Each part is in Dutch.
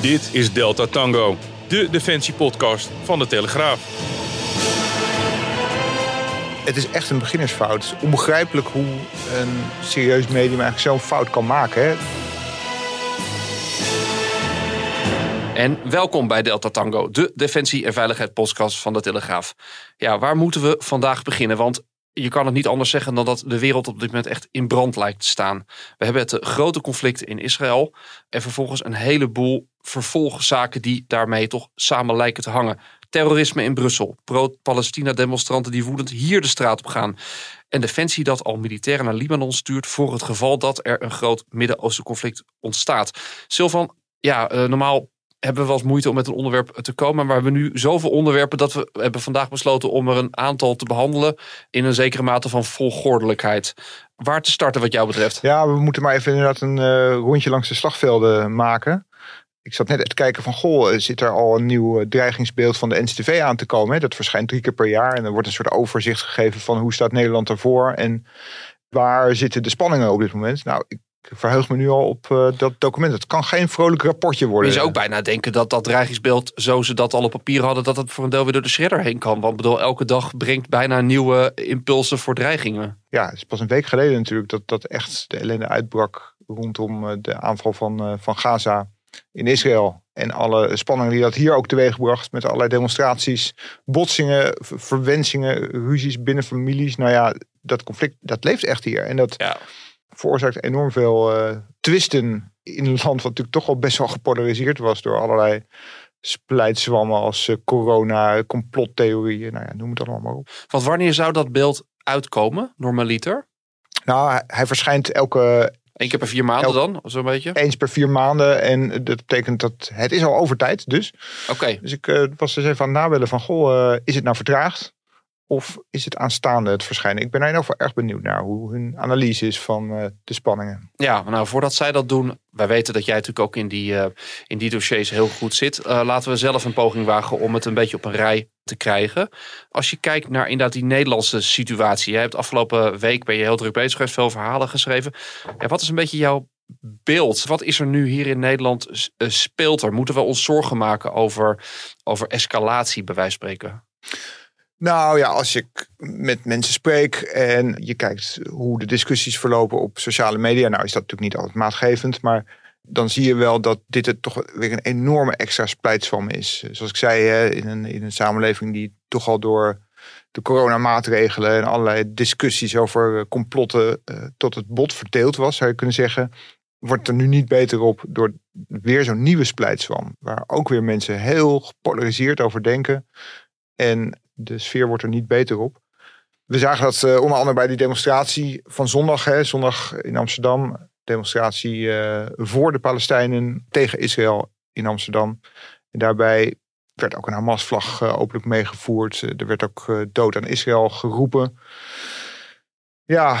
Dit is Delta Tango, de defensiepodcast van de Telegraaf. Het is echt een beginnersfout. Het is onbegrijpelijk hoe een serieus medium eigenlijk zo'n fout kan maken. Hè? En welkom bij Delta Tango, de defensie- en veiligheidspodcast van de Telegraaf. Ja, waar moeten we vandaag beginnen? Want je kan het niet anders zeggen dan dat de wereld op dit moment echt in brand lijkt te staan. We hebben het grote conflict in Israël en vervolgens een heleboel vervolgzaken die daarmee toch samen lijken te hangen. Terrorisme in Brussel, pro-Palestina demonstranten die woedend hier de straat op gaan. En Defensie dat al militairen naar Libanon stuurt voor het geval dat er een groot Midden-Oosten conflict ontstaat. Silvan, ja, eh, normaal hebben we wel eens moeite om met een onderwerp te komen. Maar we hebben nu zoveel onderwerpen dat we hebben vandaag besloten om er een aantal te behandelen. In een zekere mate van volgordelijkheid. Waar te starten wat jou betreft? Ja, we moeten maar even inderdaad een uh, rondje langs de slagvelden maken. Ik zat net te kijken van, goh, zit er al een nieuw dreigingsbeeld van de NCTV aan te komen? Hè? Dat verschijnt drie keer per jaar en er wordt een soort overzicht gegeven van hoe staat Nederland ervoor en waar zitten de spanningen op dit moment? Nou, ik ik verheug me nu al op uh, dat document. Het kan geen vrolijk rapportje worden. Je zou ook bijna denken dat dat dreigingsbeeld, zo ze dat al op papier hadden, dat het voor een deel weer door de shredder heen kan. Want bedoel, elke dag brengt bijna nieuwe impulsen voor dreigingen. Ja, het is pas een week geleden natuurlijk dat, dat echt de ellende uitbrak rondom de aanval van, uh, van Gaza in Israël. En alle spanningen die dat hier ook teweeg bracht met allerlei demonstraties, botsingen, verwensingen, ruzies binnen families. Nou ja, dat conflict, dat leeft echt hier. En dat... Ja veroorzaakt enorm veel uh, twisten in een land wat natuurlijk toch al best wel gepolariseerd was door allerlei splijtswammen als uh, corona, complottheorieën, nou ja, noem het allemaal maar op. Want wanneer zou dat beeld uitkomen, normaliter? Nou, hij, hij verschijnt elke... Eén keer per vier maanden dan, zo'n beetje? Eens per vier maanden. En dat betekent dat het is al over tijd dus. Oké. Dus ik uh, was dus even aan het nabellen van, goh, is het nou vertraagd? Of is het aanstaande het verschijnen? Ik ben er in ieder erg benieuwd naar hoe hun analyse is van uh, de spanningen. Ja, nou voordat zij dat doen, wij weten dat jij natuurlijk ook in die, uh, in die dossiers heel goed zit. Uh, laten we zelf een poging wagen om het een beetje op een rij te krijgen. Als je kijkt naar inderdaad die Nederlandse situatie. Je hebt afgelopen week ben je heel druk bezig geweest, veel verhalen geschreven. Ja, wat is een beetje jouw beeld? Wat is er nu hier in Nederland speelt er? Moeten we ons zorgen maken over, over escalatie, bij wijze van spreken? Nou ja, als ik met mensen spreek en je kijkt hoe de discussies verlopen op sociale media, nou is dat natuurlijk niet altijd maatgevend, maar dan zie je wel dat dit het toch weer een enorme extra splijtswam is. Zoals ik zei, in, een, in een samenleving die toch al door de coronamaatregelen en allerlei discussies over complotten uh, tot het bot verdeeld was, zou je kunnen zeggen, wordt er nu niet beter op door weer zo'n nieuwe splijtswam, waar ook weer mensen heel gepolariseerd over denken. En de sfeer wordt er niet beter op. We zagen dat uh, onder andere bij die demonstratie van zondag, hè, zondag in Amsterdam. Demonstratie uh, voor de Palestijnen tegen Israël in Amsterdam. En daarbij werd ook een Hamas-vlag uh, openlijk meegevoerd. er werd ook dood aan Israël geroepen. Ja,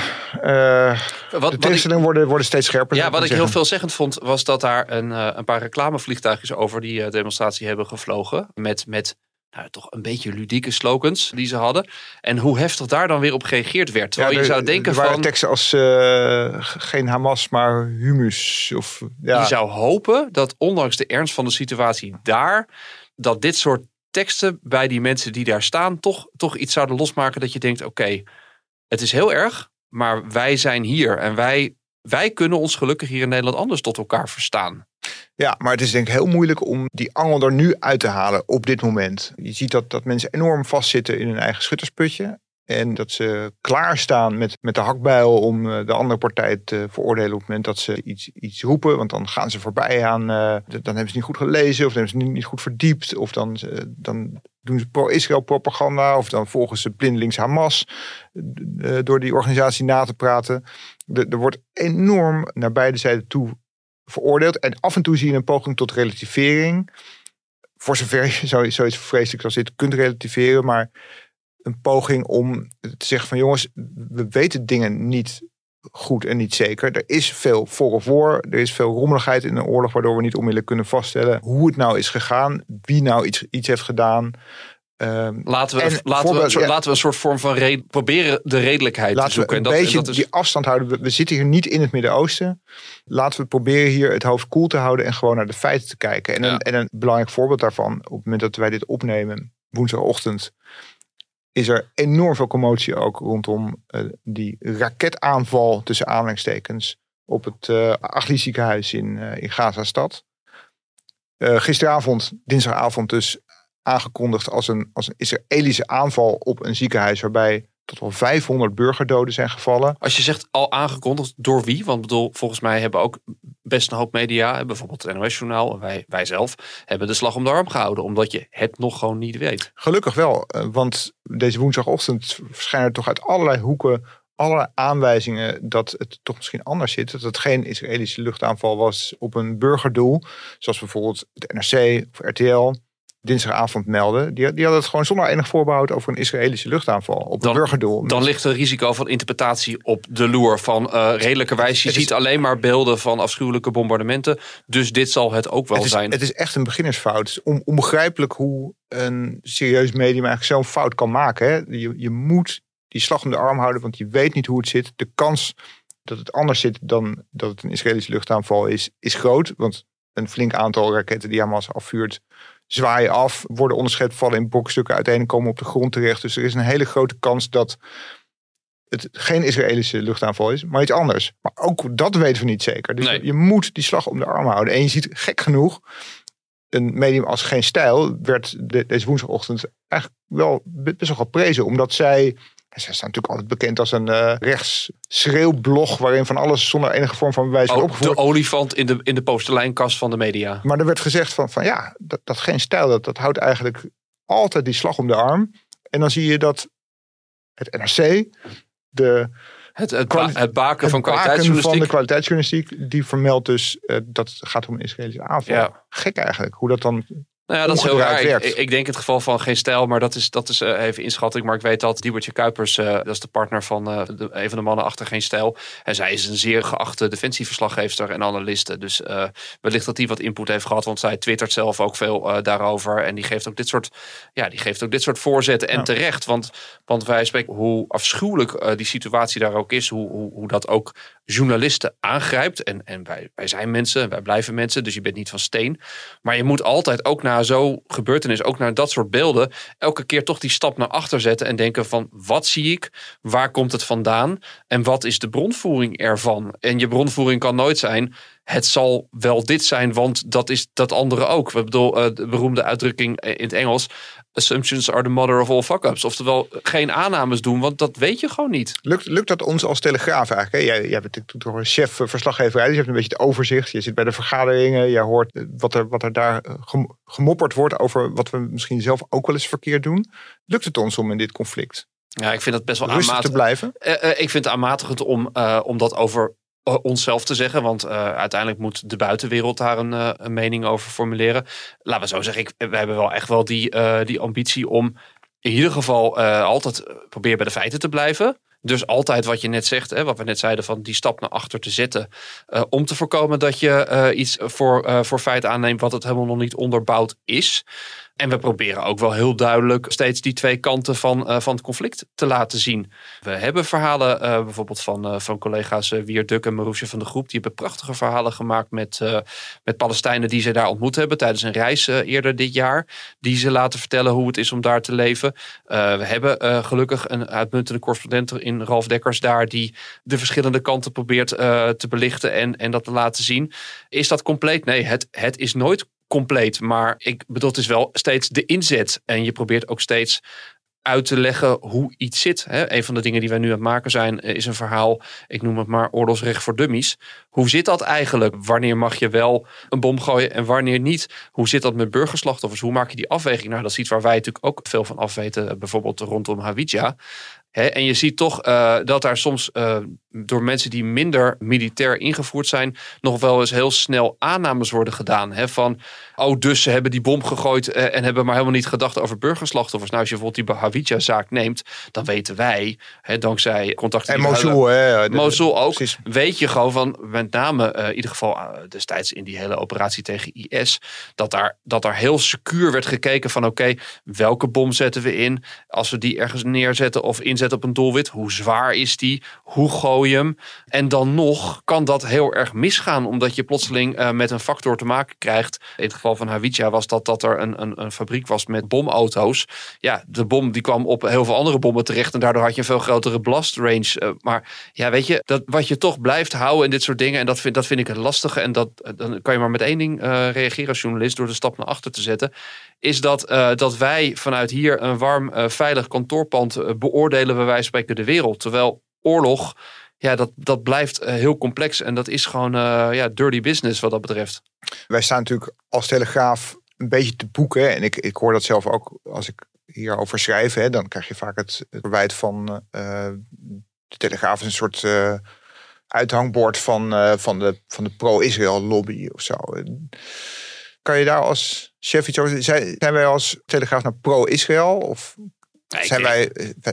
wat, de tegenstellingen worden, worden steeds scherper. Ja, wat ik heel veelzeggend vond, was dat daar een, een paar reclamevliegtuigjes over die demonstratie hebben gevlogen. Met, met nou, toch een beetje ludieke slogans die ze hadden. En hoe heftig daar dan weer op gereageerd werd. Terwijl ja, je zou denken waren van... teksten als uh, geen Hamas, maar humus. Of, ja. Je zou hopen dat ondanks de ernst van de situatie daar... dat dit soort teksten bij die mensen die daar staan... toch, toch iets zouden losmaken dat je denkt... oké, het is heel erg, maar wij zijn hier. En wij, wij kunnen ons gelukkig hier in Nederland anders tot elkaar verstaan. Ja, maar het is denk ik heel moeilijk om die angel er nu uit te halen op dit moment. Je ziet dat, dat mensen enorm vastzitten in hun eigen schuttersputje. En dat ze klaarstaan met, met de hakbijl om eh, de andere partij te veroordelen op het moment dat ze iets, iets roepen. Want dan gaan ze voorbij aan, uh, dan hebben ze niet goed gelezen of dan hebben ze niet, goed verdiept. Of dan, uh, dan doen ze pro-Israël propaganda of dan volgen ze blindelings Hamas door die organisatie na te praten. De, er wordt enorm naar beide zijden toe veroordeeld en af en toe zie je een poging tot relativering. Voor zover je zoiets vreselijk als dit kunt relativeren, maar een poging om te zeggen van jongens, we weten dingen niet goed en niet zeker. Er is veel voor of voor. Er is veel rommeligheid in de oorlog, waardoor we niet onmiddellijk kunnen vaststellen hoe het nou is gegaan, wie nou iets, iets heeft gedaan. Um, laten, we, laten, we, ja, laten we een soort vorm van proberen de redelijkheid te zoeken. We een beetje die afstand houden. We, zitten hier niet in het Midden-Oosten. Laten we proberen hier het hoofd koel te houden en gewoon naar de feiten te kijken. En, een, en een belangrijk voorbeeld daarvan, op het moment dat wij dit opnemen, woensdagochtend, is er enorm veel commotie ook rondom uh, die raketaanval tussen aanhalingstekens op het uh, Achli ziekenhuis in, uh, in Gaza-stad. gisteravond, dinsdagavond dus, aangekondigd als een, als een Israëlische aanval op een ziekenhuis waarbij tot wel 500 burgerdoden zijn gevallen. Als je zegt al aangekondigd, door wie? Want bedoel, volgens mij hebben ook best een hoop media, bijvoorbeeld het NOS-journaal, wij, wij zelf, hebben de slag om de arm gehouden, omdat je het nog gewoon niet weet. Gelukkig wel, eh, want deze woensdagochtend verschijnen toch uit allerlei hoeken allerlei aanwijzingen dat het toch misschien anders zit. Dat het geen Israëlische luchtaanval was op een burgerdoel, zoals bijvoorbeeld het NRC of RTL dinsdagavond melden. Die, die hadden het gewoon zonder enig voorbehoud over een Israëlische luchtaanval op een burgerdoel. Dan ligt er risico van interpretatie op de loer van uh, redelijkerwijs. Je ziet alleen maar beelden van afschuwelijke bombardementen. Dus dit zal het ook wel het is, zijn. Het is echt een beginnersfout. Het is on, onbegrijpelijk hoe een serieus medium eigenlijk zo'n fout kan maken. Hè? Je, je moet die slag om de arm houden, want je weet niet hoe het zit. De kans dat het anders zit dan dat het een Israëlische luchtaanval is, is groot. Want een flink aantal raketten die Hamas afvuurt zwaaien af, worden onderschept, vallen in brokstukken uiteen komen op de grond terecht. Dus er is een hele grote kans dat het geen Israëlische luchtaanval is, maar iets anders. Maar ook dat weten we niet zeker. Dus je moet die slag om de arm houden. En je ziet gek genoeg, een medium als Geen Stijl werd deze woensdagochtend eigenlijk wel best wel geprezen. Omdat zij ze staan natuurlijk altijd bekend als een uh, rechts schreeuwblog waarin van alles zonder enige vorm van bewijs wordt oh, opgevoerd. De olifant in de, in de posteleinkast van de media. Maar er werd gezegd van, van ja, dat, dat geen stijl, dat, dat houdt eigenlijk altijd die slag om de arm. En dan zie je dat het NRC, de het, het, het baken van kwaliteitsjournalistiek. van de kwaliteitsjournalistiek, die vermeldt dus uh, dat het gaat om een Israëlische aanval. Ja. Gek eigenlijk, hoe dat dan nou ja, dat is heel raar. Ik, ik, denk het geval van geen stijl, maar dat is, dat is uh, even inschatting. Maar ik weet dat Diebertje Kuipers, uh, dat is de partner van uh, de, een van de mannen achter geen stijl. En zij is een zeer geachte defensieverslaggever en analiste. Dus wellicht dat hij wat input heeft gehad, want zij twittert zelf ook veel daarover. En die geeft ook dit soort, ja, die geeft ook dit soort voorzetten. En terecht, want, want wij spreken hoe afschuwelijk die situatie daar ook is. Hoe, hoe, hoe dat ook journalisten aangrijpt. En, en wij, wij zijn mensen, wij blijven mensen, dus je bent niet van steen. Maar je moet altijd ook naar zo'n gebeurtenis, ook naar dat soort beelden, elke keer toch die stap naar achter zetten en denken van wat zie ik, waar komt het vandaan en wat is de bronvoering ervan? En je bronvoering kan nooit zijn, het zal wel dit zijn, want dat is dat andere ook. We bedoel, uh, de beroemde uitdrukking in het Engels. Assumptions are the mother of all fuck-ups. Oftewel, geen aannames doen, want dat weet je gewoon niet. Lukt, lukt dat ons als Telegraaf eigenlijk? Hè? Jij, jij bent toch een chef eh, verslaggeverij, dus je hebt een beetje het overzicht. Je zit bij de vergaderingen, je hoort eh, wat er, wat er daar gemopperd wordt over wat we misschien zelf ook wel eens verkeerd doen. Lukt het ons om in dit conflict ja, ik vind dat best wel aanmatigend. te blijven? ik vind het aanmatigend om, om dat over onszelf te zeggen. Want uh, uiteindelijk moet de buitenwereld daar een, uh, een, mening over formuleren. Laten we zo zeggen, ik, we hebben wel echt wel die, die ambitie om in ieder geval altijd proberen bij de feiten te blijven. Dus altijd wat je net zegt, hè, wat we net zeiden, van die stap naar achter te zetten. om te voorkomen dat je iets voor, voor feit aanneemt wat het helemaal nog niet onderbouwd is. En we proberen ook wel heel duidelijk steeds die twee kanten van, uh, van het conflict te laten zien. We hebben verhalen uh, bijvoorbeeld van, uh, van collega's Wier Duk en Maroesje van de Groep. Die hebben prachtige verhalen gemaakt met, met Palestijnen die ze daar ontmoet hebben tijdens een reis eerder dit jaar. Die ze laten vertellen hoe het is om daar te leven. we hebben gelukkig een uitmuntende correspondent in Ralf Dekkers daar die de verschillende kanten probeert te belichten en, en dat te laten zien. Is dat compleet? Nee, het, het is nooit compleet. Maar ik bedoel, het is wel steeds de inzet. En je probeert ook steeds uit te leggen hoe iets zit. Hè. Een van de dingen die wij nu aan het maken zijn, is een verhaal, ik noem het maar oorlogsrecht voor dummies. Hoe zit dat eigenlijk? Wanneer mag je wel een bom gooien en wanneer niet? Hoe zit dat met burgerslachtoffers? Hoe maak je die afweging? Nou, dat is iets waar wij natuurlijk ook veel van afweten, bijvoorbeeld rondom Hawija en je ziet toch uh, dat daar soms uh, door mensen die minder militair ingevoerd zijn, nog wel eens heel snel aannames worden gedaan. He, van, oh, dus ze hebben die bom gegooid uh, en hebben maar helemaal niet gedacht over burgerslachtoffers. Nou, als je bijvoorbeeld die Bahawija-zaak neemt, dan weten wij, he, dankzij contacten. En Mosul, hè? Mosul ook. Precies. Weet je gewoon van, met name in ieder geval destijds in die hele operatie tegen IS, dat daar, dat daar heel secuur werd gekeken van, oké, okay, welke bom zetten we in? Als we die ergens neerzetten of in op een doelwit. Hoe zwaar is die? Hoe gooi je hem? En dan nog kan dat heel erg misgaan, omdat je plotseling uh, met een factor te maken krijgt. In het geval van Hawija was dat dat er een, een, een fabriek was met bomauto's. Ja, de bom die kwam op heel veel andere bommen terecht en daardoor had je een veel grotere blast range. Uh, maar ja, weet je, dat, wat je toch blijft houden in dit soort dingen, en dat vind, dat vind ik het lastige. En dat, dan kan je maar met één ding reageren als journalist door de stap naar achter te zetten is dat, dat wij vanuit hier een warm, veilig kantoorpand uh, wijze van spreken, de wereld. Terwijl oorlog, ja, dat, dat blijft heel complex en dat is gewoon ja, dirty business wat dat betreft. Wij staan natuurlijk als Telegraaf een beetje te boeken. En ik, ik hoor dat zelf ook als ik hierover schrijf. Hè, dan krijg je vaak het, verwijt van de Telegraaf is een soort uithangbord van, van de, van de pro-Israël lobby of zo. Kan je daar als chef iets over Zijn, zijn wij als Telegraaf naar pro-Israël? Of zijn wij... Eh,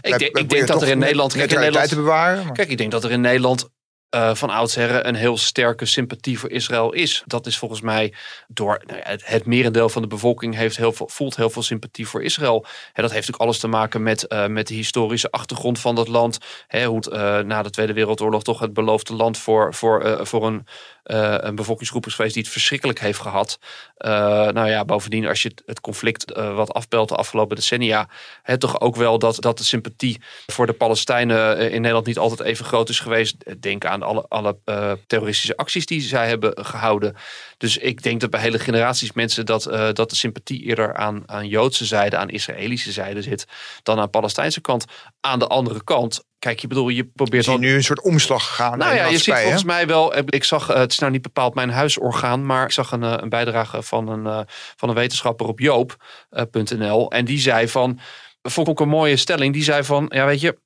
ik, denk, ik denk dat er in Nederland... Kijk, in Nederland te bewaren, kijk, ik denk dat er in Nederland uh, van oudsher een heel sterke sympathie voor Israël is. Dat is volgens mij door nou ja, het, merendeel van de bevolking heeft heel veel, voelt heel veel sympathie voor Israël. En dat heeft natuurlijk alles te maken met, uh, met de historische achtergrond van dat land. Hoe het uh, na de Tweede Wereldoorlog toch het beloofde land voor, voor, voor een uh, een bevolkingsgroep is geweest die het verschrikkelijk heeft gehad. Uh, nou ja, bovendien, als je het conflict uh, wat afbelt de afgelopen decennia, het toch ook wel dat, dat de sympathie voor de Palestijnen in Nederland niet altijd even groot is geweest. Denk aan alle, alle terroristische acties die zij hebben gehouden. Dus ik denk dat bij hele generaties mensen dat, dat de sympathie eerder aan, aan Joodse zijde, aan Israëlische zijde zit, dan aan Palestijnse kant. Aan de andere kant, Kijk, je bedoel, je probeert. Je nu een soort omslag gegaan. Nou ja, je ziet volgens mij wel. Ik zag, het is nou niet bepaald mijn huisorgaan, maar ik zag een, een bijdrage van een, van een wetenschapper op joop.nl. En die zei van. Vond ik een mooie stelling. Die zei van, ja, weet je,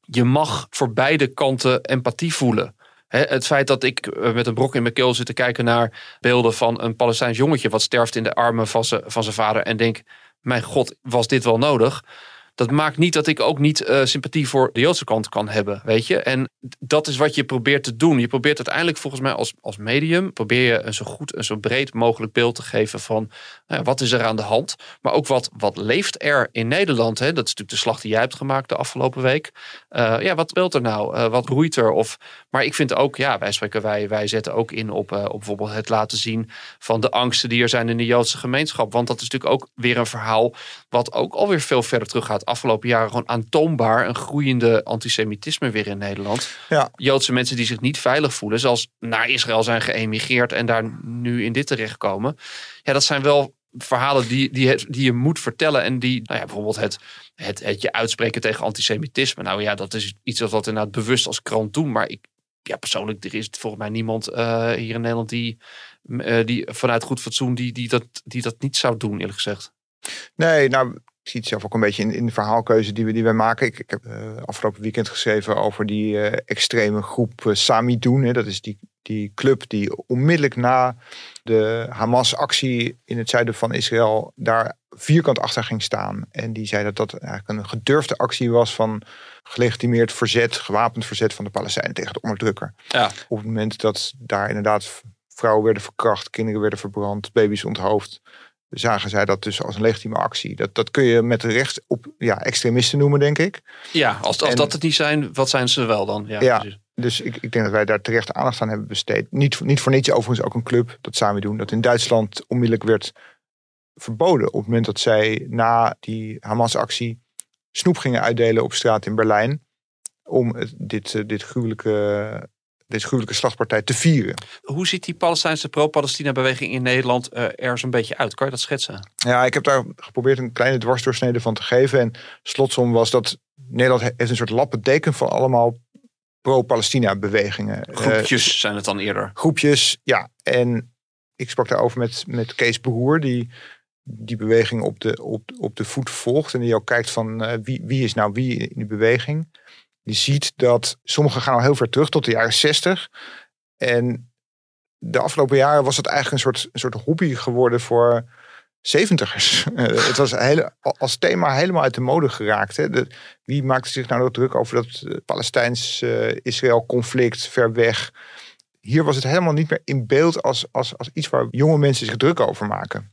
je mag voor beide kanten empathie voelen. Het feit dat ik met een brok in mijn keel zit te kijken naar beelden van een Palestijns jongetje wat sterft in de armen van zijn, van zijn vader en denk, mijn god, was dit wel nodig? Dat maakt niet dat ik ook niet uh, sympathie voor de Joodse kant kan hebben, weet je. En dat is wat je probeert te doen. Je probeert uiteindelijk volgens mij als, als medium, probeer je een zo goed en zo breed mogelijk beeld te geven van nou wat is er aan de hand. Maar ook wat, wat leeft er in Nederland. Hè? Dat is natuurlijk de slag die jij hebt gemaakt de afgelopen week. Uh, ja, wat speelt er nou? Uh, wat roeit er? Of, maar ik vind ook, ja, wij spreken, wij, wij zetten ook in op, op bijvoorbeeld het laten zien van de angsten die er zijn in de Joodse gemeenschap. Want dat is natuurlijk ook weer een verhaal wat ook alweer veel verder terug gaat afgelopen jaren gewoon aantoonbaar een groeiende antisemitisme weer in Nederland. Ja. Joodse mensen die zich niet veilig voelen, zoals naar Israël zijn geëmigreerd en daar nu in dit terechtkomen. Ja, dat zijn wel verhalen die, die, die je moet vertellen. En die, nou ja, bijvoorbeeld het, het, het je uitspreken tegen antisemitisme. Nou ja, dat is iets wat we inderdaad bewust als krant doen. Maar ik, ja, persoonlijk, er is volgens mij niemand uh, hier in Nederland die, uh, die vanuit goed fatsoen die, die, dat, die dat niet zou doen, eerlijk gezegd. Nee, nou, ik zie het zelf ook een beetje in, in de verhaalkeuze die we, die wij maken. Ik, ik heb uh, afgelopen weekend geschreven over die uh, extreme groep uh, Samidoun. Hè. Dat is die, die club die onmiddellijk na de Hamas-actie in het zuiden van Israël daar vierkant achter ging staan. En die zei dat dat eigenlijk een gedurfde actie was van gelegitimeerd verzet, gewapend verzet van de Palestijnen tegen de onderdrukker. Ja. Op het moment dat daar inderdaad vrouwen werden verkracht, kinderen werden verbrand, baby's onthoofd zagen zij dat dus als een legitieme actie. Dat, dat kun je met recht op ja, extremisten noemen, denk ik. Ja, als, als dat het niet zijn, wat zijn ze wel dan? Ja, ja dus ik, ik denk dat wij daar terecht aandacht aan hebben besteed. Niet, niet voor niets overigens ook een club, dat samen doen, dat in Duitsland onmiddellijk werd verboden op het moment dat zij na die Hamas-actie snoep gingen uitdelen op straat in Berlijn. Om dit, dit gruwelijke deze gruwelijke slachtpartij te vieren. Hoe ziet die Palestijnse pro-Palestina-beweging in Nederland uh, er zo'n beetje uit? Kan je dat schetsen? Ja, ik heb daar geprobeerd een kleine dwarsdoorsnede van te geven. En slotsom was dat Nederland heeft een soort lappendeken van allemaal pro-Palestina-bewegingen. Groepjes zijn het dan eerder? Groepjes, ja. En ik sprak daarover met, met Kees Behoer, die die beweging op de, op, op de voet volgt. En die ook kijkt van uh, wie, wie is nou wie in die beweging. Die ziet dat sommigen gaan al heel ver terug tot de jaren 60. En de afgelopen jaren was het eigenlijk een soort, een soort hobby geworden voor zeventigers. Het was hele, als thema helemaal uit de mode geraakt. Hè. Wie maakte zich nou druk over dat Palestijns-Israël-conflict ver weg? Hier was het helemaal niet meer in beeld als, als, als iets waar jonge mensen zich druk over maken.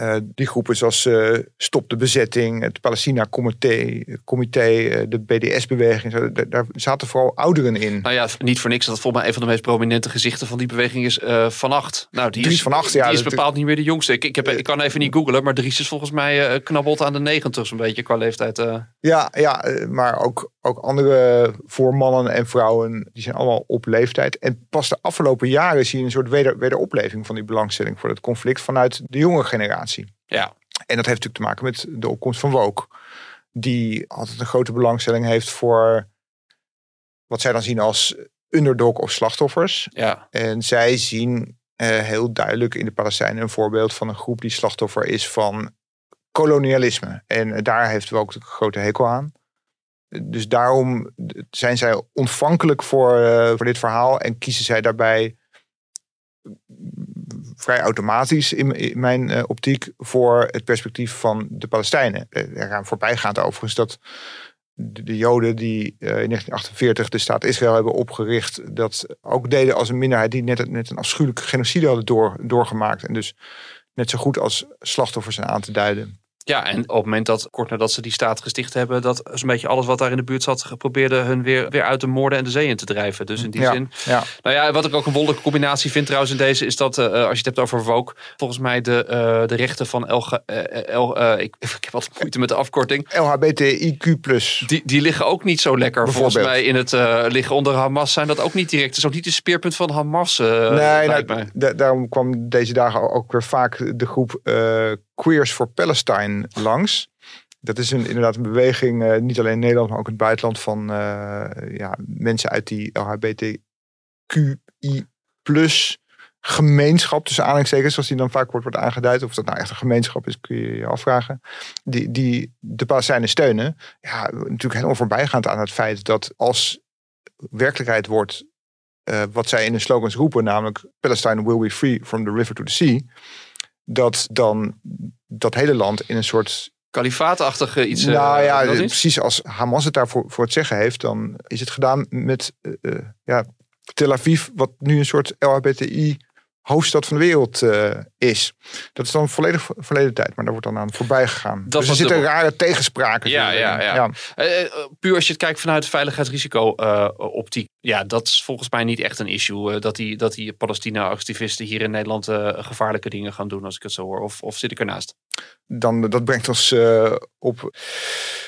Uh, die groepen zoals uh, Stop de Bezetting, het Palestina-comité, comité, uh, de BDS-beweging, daar zaten vooral ouderen in. Nou ja, niet voor niks dat volgens mij een van de meest prominente gezichten van die beweging is Van Acht. Nou, die Dries is, van Acht, ja. Die is bepaald niet meer de jongste. Ik, ik, heb, ik kan even niet googlen, maar Dries is volgens mij knabbeld aan de negentig zo'n beetje qua leeftijd. Ja, ja, maar ook, ook andere voormannen en vrouwen, die zijn allemaal op leeftijd. En pas de afgelopen jaren zie je een soort weder, wederopleving van die belangstelling voor het conflict vanuit de jonge generatie. Ja. En dat heeft natuurlijk te maken met de opkomst van Woke. Die altijd een grote belangstelling heeft voor wat zij dan zien als underdog of slachtoffers. Ja. En zij zien uh, heel duidelijk in de Palestijnen een voorbeeld van een groep die slachtoffer is van kolonialisme. En daar heeft Woke een grote hekel aan. Dus daarom zijn zij ontvankelijk voor, uh, voor dit verhaal en kiezen zij daarbij vrij automatisch in, mijn uh, optiek voor het perspectief van de Palestijnen. Uh, eraan voorbijgaand overigens dat de, de Joden die uh, in 1948 de staat Israël hebben opgericht, dat ook deden als een minderheid die net, net een afschuwelijke genocide hadden door, doorgemaakt. En dus net zo goed als slachtoffers zijn aan te duiden. Ja, en op het moment dat, kort nadat ze die staat gesticht hebben, dat zo'n beetje alles wat daar in de buurt zat, probeerde hun weer, weer uit de moorden en de zee in te drijven. Dus in die ja, zin. Ja. Nou ja, wat ik ook een wonderlijke combinatie vind trouwens in deze, is dat uh, als je het hebt over Woke, volgens mij de, uh, de rechten van LG, uh, L, ik, ik heb altijd moeite met de afkorting. LHBTIQ. Die, die liggen ook niet zo lekker. Volgens mij in het liggen onder Hamas zijn dat ook niet direct. Het is ook niet de speerpunt van Hamas. nee, nou, daarom kwam deze dagen ook weer vaak de groep Queers for Palestine langs. Dat is een, inderdaad een beweging, uh, niet alleen in Nederland, maar ook in het buitenland, van uh, ja, mensen uit die LHBTQI plus gemeenschap, tussen aanhalingstekens, zoals die dan vaak wordt, wordt aangeduid. Of dat nou echt een gemeenschap is, kun je je afvragen. Die, die de Palestijnen steunen. Ja, natuurlijk helemaal voorbijgaand aan het feit dat als werkelijkheid wordt uh, wat zij in de slogans roepen, namelijk Palestine will be free from the river to the sea dat dan dat hele land in een soort kalifaatachtige iets. Nou ja, uh, precies als Hamas het daarvoor voor het zeggen heeft, dan is het gedaan met uh, ja, Tel Aviv, wat nu een soort LHBTI hoofdstad van de wereld is. Dat is dan volledig verleden tijd, maar daar wordt dan aan voorbij gegaan. Dat dus er zitten rare tegenspraken. Ja, ja, ja. ja. Uh, uh, puur als je het kijkt vanuit veiligheidsrisico-optiek. ja, dat is volgens mij niet echt een issue. dat, die, dat die Palestina-activisten hier in Nederland gevaarlijke dingen gaan doen, als ik het zo hoor. Of, of zit ik ernaast? Dan, dat brengt ons op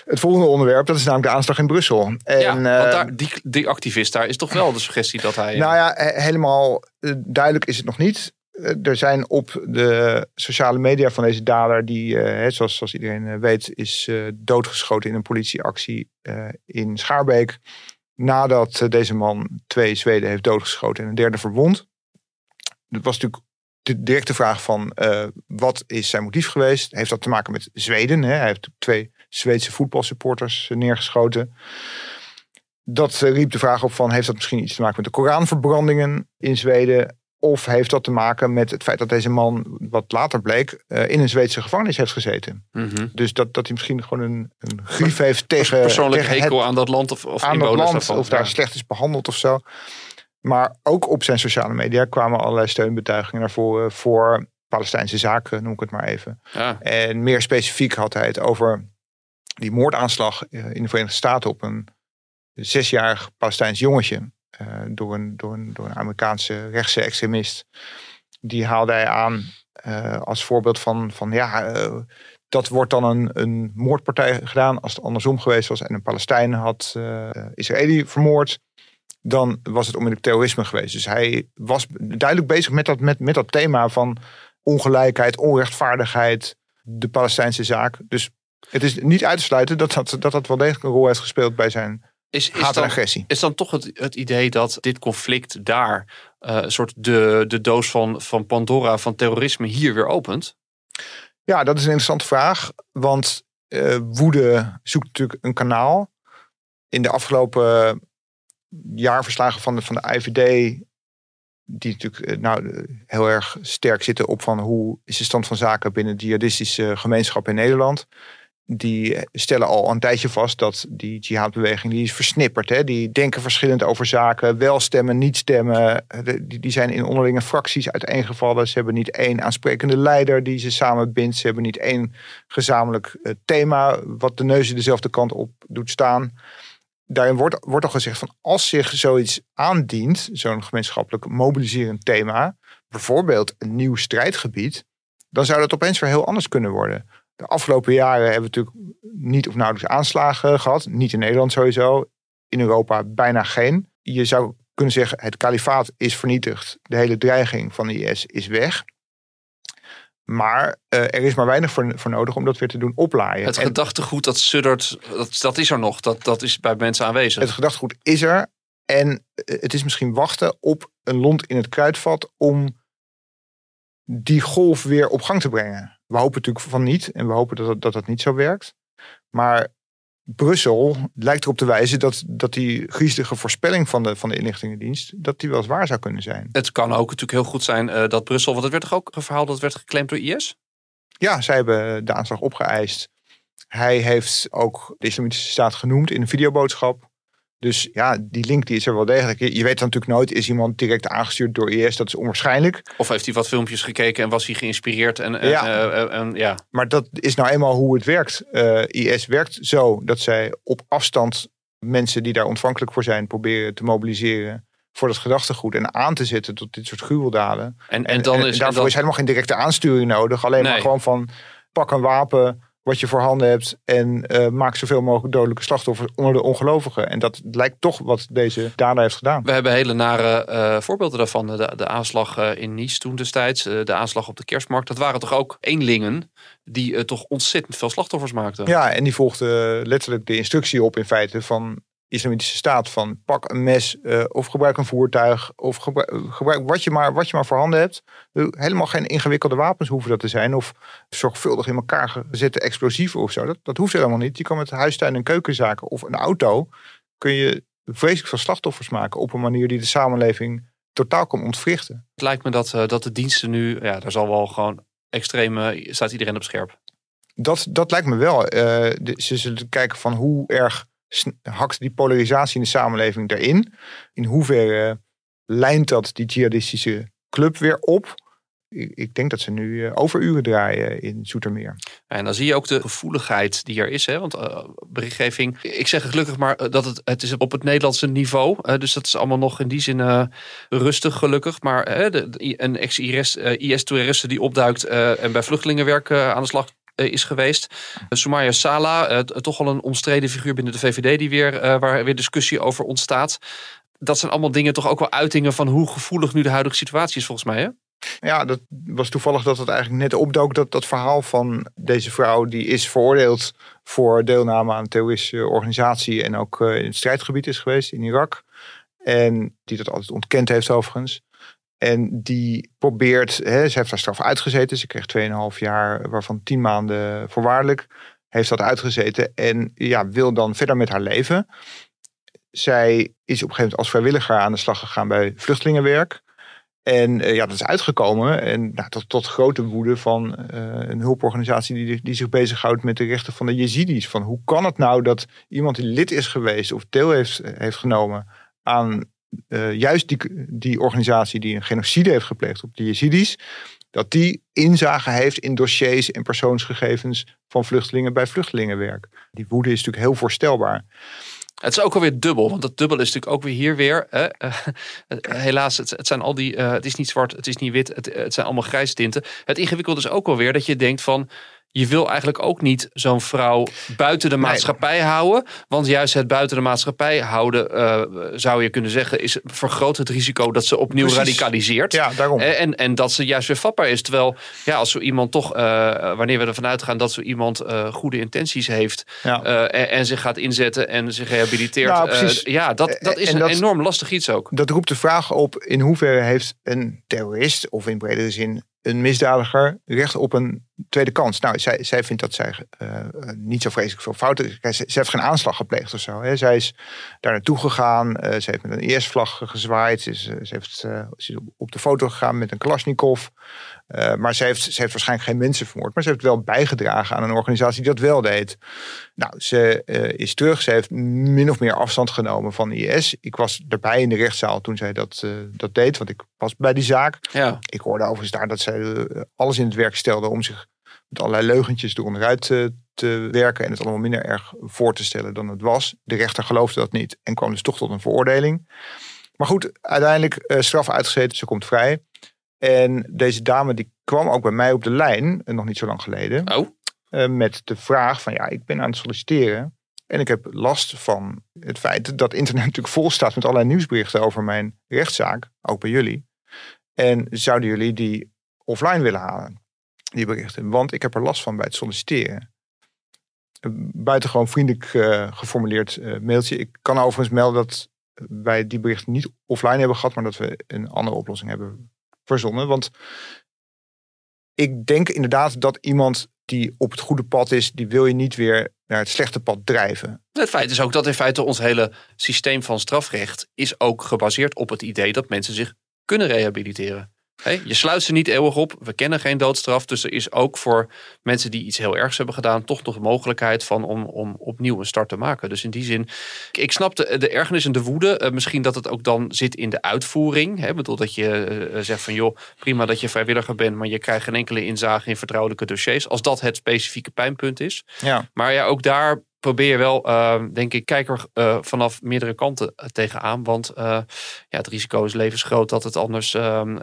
het volgende onderwerp. Dat is namelijk de aanslag in Brussel. En, ja, want daar, die, die activist daar is toch wel de suggestie dat hij... Nou ja, helemaal duidelijk is het nog niet er zijn op de sociale media van deze dader, die, uh, zoals, zoals iedereen weet, is doodgeschoten in een politieactie in Schaarbeek. Nadat deze man twee Zweden heeft doodgeschoten en een derde verwond. Dat was natuurlijk de directe vraag van wat is zijn motief geweest? Heeft dat te maken met Zweden? Hè? Hij heeft twee Zweedse voetbalsupporters neergeschoten. Dat riep de vraag op van heeft dat misschien iets te maken met de Koranverbrandingen in Zweden? Of heeft dat te maken met het feit dat deze man, wat later bleek, uh, in een Zweedse gevangenis heeft gezeten. Mm -hmm. Dus dat, dat hij misschien gewoon een, een grief heeft tegen. Persoonlijk tegen hekel het, aan dat land of, of aan dat land, daarvan. Of daar slecht is behandeld of zo. Maar ook op zijn sociale media kwamen allerlei steunbetuigingen naar voren voor Palestijnse zaken, noem ik het maar even. Ja. En meer specifiek had hij het over die moordaanslag in de Verenigde Staten op een zesjarig Palestijns jongetje. Uh, door, een, door, een, door een Amerikaanse rechtse extremist. Die haalde hij aan uh, als voorbeeld van, van ja, uh, dat wordt dan een, een moordpartij gedaan als het andersom geweest was en een Palestijn had Israëli vermoord. dan was het onmiddellijk terrorisme geweest. Dus hij was duidelijk bezig met dat, met, met dat thema van ongelijkheid, onrechtvaardigheid, de Palestijnse zaak. Dus het is niet uit te sluiten dat dat, dat, dat wel degelijk een rol heeft gespeeld bij zijn Is, is, dan, agressie. is dan toch het, het idee dat dit conflict daar eh, een soort de, de doos van, van Pandora van terrorisme hier weer opent? Ja, dat is een interessante vraag. Want eh, woede zoekt natuurlijk een kanaal. In de afgelopen jaarverslagen van de, van de IVD, die natuurlijk eh, nou, heel erg sterk zitten op van hoe is de stand van zaken binnen de jihadistische gemeenschap in Nederland. Die stellen al een tijdje vast dat die jihadbeweging die is versnipperd. Hè? Die denken verschillend over zaken. Wel stemmen, niet stemmen. Die, die zijn in onderlinge fracties uiteengevallen. Ze hebben niet één aansprekende leider die ze samenbindt. Ze hebben niet één gezamenlijk eh, thema wat de neuzen dezelfde kant op doet staan. Daarin wordt, wordt al gezegd van als zich zoiets aandient, zo'n gemeenschappelijk mobiliserend thema, bijvoorbeeld een nieuw strijdgebied, dan zou dat opeens weer heel anders kunnen worden. De afgelopen jaren hebben we natuurlijk niet of nauwelijks aanslagen gehad. Niet in Nederland sowieso. In Europa bijna geen. Je zou kunnen zeggen, het kalifaat is vernietigd. De hele dreiging van de IS is weg. Maar eh, er is maar weinig voor, voor nodig om dat weer te doen oplaaien. Het En gedachtegoed dat suddert, dat, dat is er nog. Dat, dat is bij mensen aanwezig. het gedachtegoed is er. En eh, het is misschien wachten op een lont in het kruidvat om die golf weer op gang te brengen. We hopen natuurlijk van niet en we hopen dat dat, dat, dat niet zo werkt. Maar Brussel lijkt erop te wijzen dat, dat die griezelige voorspelling van de, van de inlichtingendienst, dat die wel eens waar zou kunnen zijn. Het kan ook natuurlijk heel goed zijn eh, dat Brussel, want het werd toch ook een verhaal dat werd geclaimd door IS? Ja, zij hebben de aanslag opgeëist. Hij heeft ook de Islamitische Staat genoemd in een videoboodschap. Dus ja, die link die is er wel degelijk. Je, weet dan natuurlijk nooit, is iemand direct aangestuurd door IS? Dat is onwaarschijnlijk. Of heeft hij wat filmpjes gekeken en was hij geïnspireerd? En, Ja. eh, eh, en, ja. Maar dat is nou eenmaal hoe het werkt. Eh, IS werkt zo dat zij op afstand mensen die daar ontvankelijk voor zijn proberen te mobiliseren voor dat gedachtegoed en aan te zetten tot dit soort gruweldaden. En, en, dan is en daarvoor dan- is helemaal geen directe aansturing nodig. Alleen maar gewoon van pak een wapen wat je voorhanden hebt en eh, maak zoveel mogelijk dodelijke slachtoffers onder de ongelovigen. En dat lijkt toch wat deze dader heeft gedaan. We hebben hele nare eh, voorbeelden daarvan. De, de aanslag eh, in Nice toen destijds. de aanslag op de kerstmarkt. Dat waren toch ook eenlingen die toch ontzettend veel slachtoffers maakten. Ja, en die volgde letterlijk de instructie op in feite van islamitische staat van pak een mes eh, of gebruik een voertuig of gebruik, gebruik wat, je maar, wat je maar voorhanden hebt. Eh, Helemaal geen ingewikkelde wapens hoeven dat te zijn of zorgvuldig in elkaar gezette explosieven of zo. Dat, dat hoeft helemaal niet. Je kan met huistuin- en keukenzaken of een auto kun je vreselijk veel slachtoffers maken op een manier die de samenleving totaal kan ontwrichten. Het lijkt me dat, eh, dat de diensten nu, ja, daar zal wel gewoon extreem, eh, staat iedereen op scherp. Dat, dat lijkt me wel. Eh, de- ze zullen kijken van hoe erg hakt die polarisatie in de samenleving erin. In hoeverre lijnt dat die jihadistische club weer op. Ik, denk dat ze nu eh, overuren draaien in Zoetermeer. En dan zie je ook de gevoeligheid die er is. Hè? Want eh, berichtgeving, ik zeg gelukkig maar eh, dat het, het is op het Nederlandse niveau. dus dat is allemaal nog in die zin rustig gelukkig. Maar een ex-IS-toeriste die opduikt en bij vluchtelingenwerk aan de slag is geweest. Uh, Soumaya Sala, eh, toch al een omstreden figuur binnen de VVD die weer, eh, waar weer discussie over ontstaat. Dat zijn allemaal dingen, toch ook wel uitingen van hoe gevoelig nu de huidige situatie is volgens mij. Hè? Ja, dat was toevallig dat het eigenlijk net opdook. Dat, dat verhaal van deze vrouw. Die is veroordeeld voor deelname aan een terroristische organisatie. En ook eh, in het strijdgebied is geweest in Irak. En die dat altijd ontkend heeft overigens. En die probeert, hè, ze heeft haar straf uitgezeten. Ze kreeg 2,5 jaar, waarvan 10 maanden voorwaardelijk. Heeft dat uitgezeten en ja, wil dan verder met haar leven. Zij is op een gegeven moment als vrijwilliger aan de slag gegaan bij vluchtelingenwerk. En eh, ja, dat is uitgekomen. En nou, tot, tot grote woede van eh, een hulporganisatie die, die zich bezighoudt met de rechten van de Jezidis. Van hoe kan het nou dat iemand die lid is geweest of deel heeft, heeft genomen aan eh, juist die, die organisatie die een genocide heeft gepleegd op de Jezidis. Dat die inzage heeft in dossiers en persoonsgegevens van vluchtelingen bij vluchtelingenwerk. Die woede is natuurlijk heel voorstelbaar. Het is ook alweer dubbel, want dat dubbel is natuurlijk ook weer hier weer. Hè? Eh, helaas, het, het zijn al die. eh, het is niet zwart, het is niet wit, het, het zijn allemaal grijze tinten. Het ingewikkelde is ook alweer dat je denkt van. Je wil eigenlijk ook niet zo'n vrouw buiten de maatschappij houden. Want juist het buiten de maatschappij houden, uh, zou je kunnen zeggen, is vergroot het risico dat ze opnieuw radicaliseert. Ja, daarom. En, en dat ze juist weer vatbaar is. Terwijl, ja, als zo iemand toch, uh, wanneer we ervan uitgaan dat zo iemand uh, goede intenties heeft ja. en, en, zich gaat inzetten en zich rehabiliteert. Nou, ja, dat, dat is een enorm lastig iets ook. Dat roept de vraag op in hoeverre heeft een terrorist, of in bredere zin een misdadiger recht op een tweede kans. Nou, zij, zij vindt dat zij uh, niet zo vreselijk veel fouten. Ze, ze heeft geen aanslag gepleegd of zo. Hè. Zij is daar naartoe gegaan. Uh, ze heeft met een eerstvlag gezwaaid. Ze, is, ze, heeft, ze is op de foto gegaan met een Kalashnikov. Uh, maar ze heeft, ze heeft waarschijnlijk geen mensen vermoord. Maar ze heeft wel bijgedragen aan een organisatie die dat wel deed. Nou, ze uh, is terug. Ze heeft min of meer afstand genomen van IS. Ik was erbij in de rechtszaal toen zij dat, uh, dat deed. Want ik was bij die zaak. Ja. Ik hoorde overigens daar dat zij alles in het werk stelde om zich met allerlei leugentjes eronderuit te, te werken. En het allemaal minder erg voor te stellen dan het was. De rechter geloofde dat niet en kwam dus toch tot een veroordeling. Maar goed, uiteindelijk straf uitgezeten. Ze komt vrij. En deze dame die kwam ook bij mij op de lijn, nog niet zo lang geleden. Oh. Uh, met de vraag van ja, ik ben aan het solliciteren. En ik heb last van het feit dat internet natuurlijk vol staat met allerlei nieuwsberichten over mijn rechtszaak. Ook bij jullie. En zouden jullie die offline willen halen, die berichten? Want ik heb er last van bij het solliciteren. Buitengewoon vriendelijk uh, geformuleerd uh, mailtje. Ik kan overigens melden dat wij die berichten niet offline hebben gehad, maar dat we een andere oplossing hebben verzonnen. Want ik denk inderdaad dat iemand die op het goede pad is, die wil je niet weer naar het slechte pad drijven. Het feit is ook dat in feite ons hele systeem van strafrecht is ook gebaseerd op het idee dat mensen zich kunnen rehabiliteren je sluit ze niet eeuwig op. We kennen geen doodstraf. Dus er is ook voor mensen die iets heel ergs hebben gedaan, toch nog de mogelijkheid van om, om opnieuw een start te maken. Dus in die zin, ik snap de, de ergernis en de woede. Uh, misschien dat het ook dan zit in de uitvoering. Ik bedoel dat je uh, zegt van joh, prima dat je vrijwilliger bent, maar je krijgt geen enkele inzage in vertrouwelijke dossiers. Als dat het specifieke pijnpunt is. Ja. Maar ja, ook daar probeer wel, uh, denk ik, kijker uh, vanaf meerdere kanten tegenaan. Want uh, ja, het risico is levensgroot dat het anders, ehm,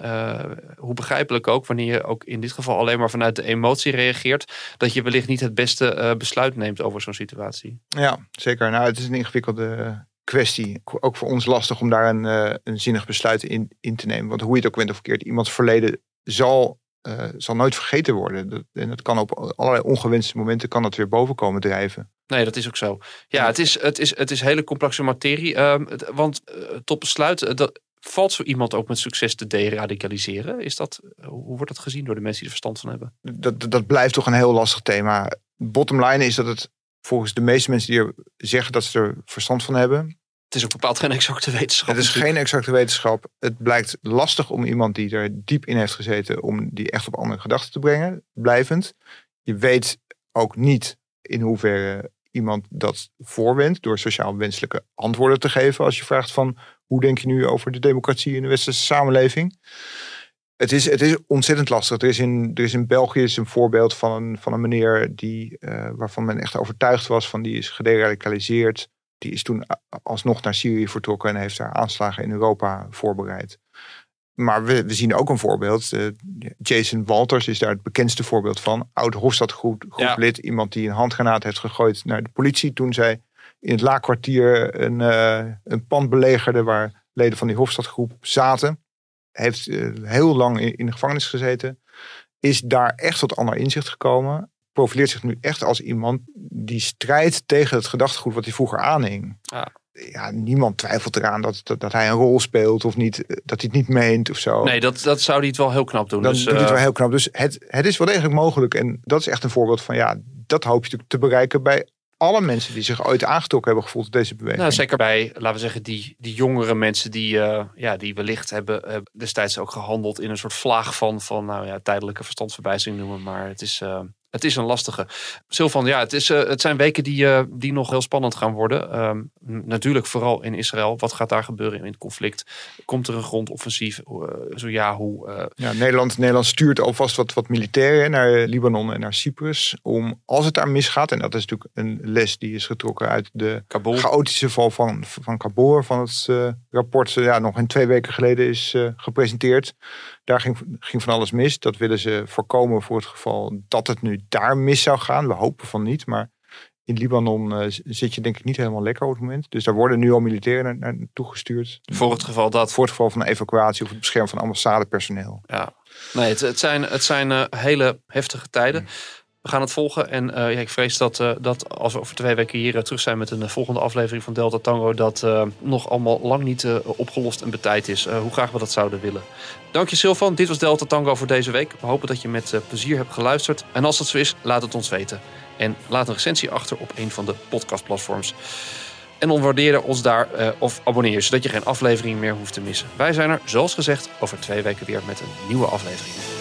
hoe begrijpelijk ook, wanneer je ook in dit geval alleen maar vanuit de emotie reageert, dat je wellicht niet het beste besluit neemt over zo'n situatie. Ja, zeker. Nou, het is een ingewikkelde kwestie. Ook voor ons lastig om daar een, een zinnig besluit in, in te nemen. Want hoe je het ook bent of verkeerd, iemands verleden zal uh, zal nooit vergeten worden. Dat, en dat kan op allerlei ongewenste momenten kan dat weer boven komen drijven. Nee, dat is ook zo. Ja, het is, het is, het is hele complexe materie. Um, het, want uh, tot besluit, uh, dat, valt zo iemand ook met succes te deradicaliseren? Is dat, hoe wordt dat gezien door de mensen die er verstand van hebben? Dat, dat, dat blijft toch een heel lastig thema. Bottom line is dat het volgens de meeste mensen die er zeggen dat ze er verstand van hebben, het is ook bepaald geen exacte wetenschap. Het is geen exacte wetenschap. Het blijkt lastig om iemand die er diep in heeft gezeten, om die echt op andere gedachten te brengen, blijvend. Je weet ook niet in hoeverre iemand dat voorwendt door sociaal wenselijke antwoorden te geven. Als je vraagt van hoe denk je nu over de democratie in de westerse samenleving? Het is, het is ontzettend lastig. Er is in, er is in België is een voorbeeld van een, van een meneer die, uh, waarvan men echt overtuigd was van die is gederadicaliseerd die is toen alsnog naar Syrië vertrokken en heeft daar aanslagen in Europa voorbereid. Maar we, we zien ook een voorbeeld. Uh, Jason Walters is daar het bekendste voorbeeld van. Oud Hofstadgroep lid. Iemand die een handgranaat heeft gegooid naar de politie. Toen zij in het laakkwartier een, uh, een pand belegerde waar leden van die Hofstadgroep zaten. Heeft uh, heel lang in, in de gevangenis gezeten. Is daar echt tot ander inzicht gekomen profileert zich nu echt als iemand die strijdt tegen het gedachtegoed wat hij vroeger aanhing. Ja. Ja, niemand twijfelt eraan dat, dat, dat, hij een rol speelt of niet, dat hij het niet meent of zo. Nee, dat, dat zou hij het wel heel knap doen. Dus, doet hij het wel heel knap. Dus het, het is wel degelijk mogelijk. En dat is echt een voorbeeld van ja, dat hoop je te bereiken bij alle mensen die zich ooit aangetrokken hebben gevoeld tot deze beweging. Nou, zeker bij, laten we zeggen, die, die jongere mensen die, uh, ja, die wellicht hebben, hebben destijds ook gehandeld in een soort vlaag van, van nou ja, tijdelijke verstandsverbijzing noemen. Maar het is, uh, het is een lastige. Sylvan, ja, het, is, uh, het zijn weken die, uh, die nog heel spannend gaan worden. Um, natuurlijk vooral in Israël. Wat gaat daar gebeuren in het conflict? Komt er een grondoffensief? Uh, zo ja, hoe? Ja, Nederland, Nederland stuurt alvast wat, wat militairen naar Libanon en naar Cyprus. Om, als het daar misgaat, en dat is natuurlijk een les die is getrokken uit de Kabul. chaotische val van, van Kabul, van het rapport, ja, nog een twee weken geleden is gepresenteerd. Daar ging, ging van alles mis. Dat willen ze voorkomen voor het geval dat het nu daar mis zou gaan. We hopen van niet, maar in Libanon uh, zit je denk ik niet helemaal lekker op het moment. Dus daar worden nu al militairen naartoe gestuurd. Voor het geval dat... Voor het geval van een evacuatie of het beschermen van ambassadepersoneel. Ja, nee, het, het zijn, het zijn uh, hele heftige tijden. Mm. We gaan het volgen. En uh, ja, ik vrees dat, uh, dat als we over twee weken hier uh, terug zijn met een volgende aflevering van Delta Tango, dat nog allemaal lang niet opgelost en betijd is. hoe graag we dat zouden willen. Dank je Silvan. Dit was Delta Tango voor deze week. We hopen dat je met plezier hebt geluisterd. En als dat zo is, laat het ons weten. En laat een recensie achter op een van de podcastplatforms. En onwaardeer ons daar of abonneer je, zodat je geen aflevering meer hoeft te missen. Wij zijn er, zoals gezegd, over twee weken weer met een nieuwe aflevering.